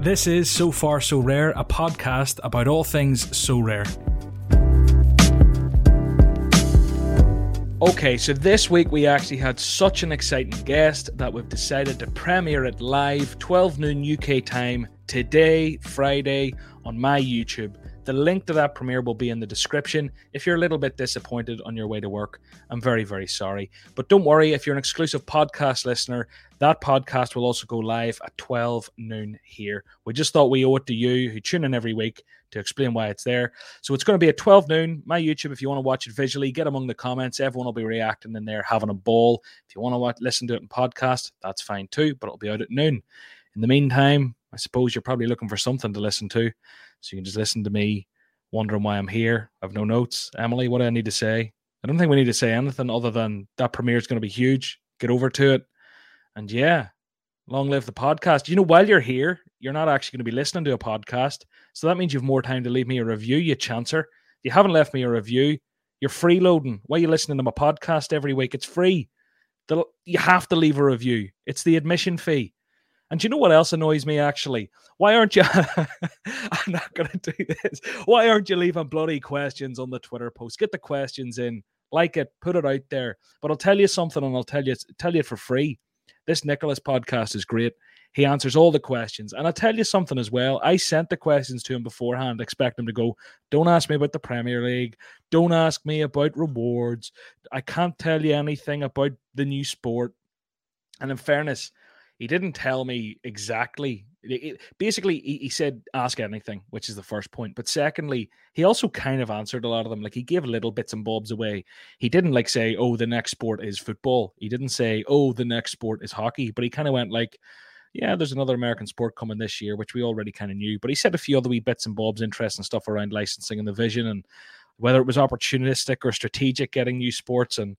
This is So Far So Rare, a podcast about all things Sorare. Okay, so this week we actually had such an exciting guest that we've decided to premiere it live, 12 noon UK time, today, Friday, on my YouTube. The link to that premiere will be in the description. If you're a little bit disappointed on your way to work, I'm very, very sorry. But don't worry, if you're an exclusive podcast listener, that podcast will also go live at 12 noon here. We just thought we owe it to you who tune in every week to explain why it's there. So it's going to be at 12 noon. My YouTube, if you want to watch it visually, get among the comments. Everyone will be reacting in there, having a ball. If you want to watch, listen to it in podcast, that's fine too, but it'll be out at noon. In the meantime, I suppose you're probably looking for something to listen to. So you can just listen to me wondering why I'm here. I've no notes. Emily, what do I need to say? I don't think we need to say anything other than that premiere is going to be huge. Get over to it. And yeah, long live the podcast. You know, while you're here, you're not actually going to be listening to a podcast. So that means you have more time to leave me a review, you chancer. You haven't left me a review. You're freeloading. Why are you listening to my podcast every week? It's free. You have to leave a review. It's the admission fee. And you know what else annoys me actually? Why aren't you? I'm not going to do this. Why aren't you leaving bloody questions on the Twitter post? Get the questions in, like it, put it out there. But I'll tell you something, and I'll tell you tell you for free. This Nicholas podcast is great. He answers all the questions, and I'll tell you something as well. I sent the questions to him beforehand, expect him to go. Don't ask me about the Premier League. Don't ask me about rewards. I can't tell you anything about the new sport. And in fairness, he didn't tell me exactly. It, basically, he, he, said ask anything, which is the first point. But secondly, he also kind of answered a lot of them. Like he gave little bits and bobs away. He didn't like say, "Oh, the next sport is football." He didn't say, "Oh, the next sport is hockey." But he kind of went like, "Yeah, there's another American sport coming this year," which we already kind of knew. But he said a few other wee bits and bobs, interesting stuff around licensing and the vision, and whether it was opportunistic or strategic getting new sports. And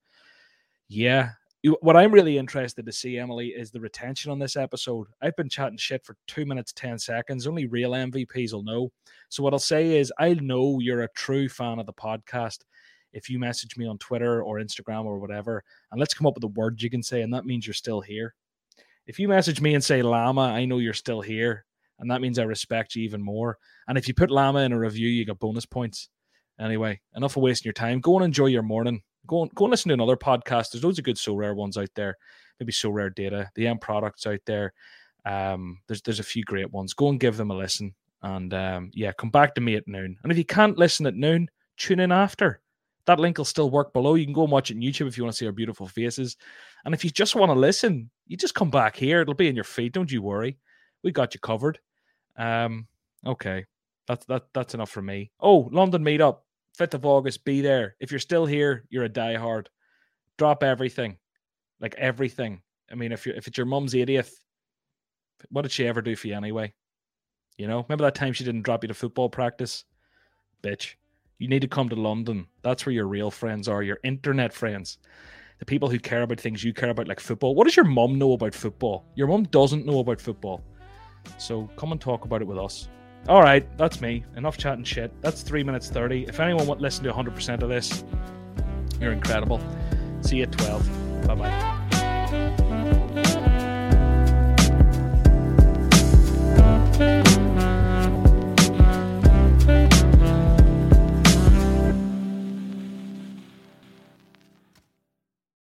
yeah, what I'm really interested to see, Emily, is the retention on this episode. I've been chatting shit for two minutes, 10 seconds. Only real MVPs will know. So, what I'll say is, I know you're a true fan of the podcast if you message me on Twitter or Instagram or whatever, and let's come up with a word you can say, and that means you're still here. If you message me and say llama, I know you're still here, and that means I respect you even more. And if you put llama in a review, you get bonus points. Anyway, enough of wasting your time. Go and enjoy your morning. Go and go and listen to another podcast. There's loads of good Sorare ones out there. Maybe Sorare data, the end products out there. Um, there's there's a few great ones. Go and give them a listen. And um, yeah, come back to me at noon. And if you can't listen at noon, tune in after. That link will still work below. You can go and watch it on YouTube if you want to see our beautiful faces. And if you just want to listen, you just come back here. It'll be in your feed. Don't you worry. We got you covered. Um, okay. That's that that's enough for me. Oh, London meetup. 5th of August, be there. If you're still here, you're a diehard. Drop everything. Like everything. I mean, if you if it's your mum's 80th, what did she ever do for you anyway? You know, remember that time she didn't drop you to football practice? Bitch. You need to come to London. That's where your real friends are, your internet friends. The people who care about things you care about, like football. What does your mum know about football? Your mum doesn't know about football. So come and talk about it with us. All right, that's me. Enough chatting shit. That's three minutes thirty. If anyone would listen to 100 percent of this, you're incredible. See you at 12. Bye bye.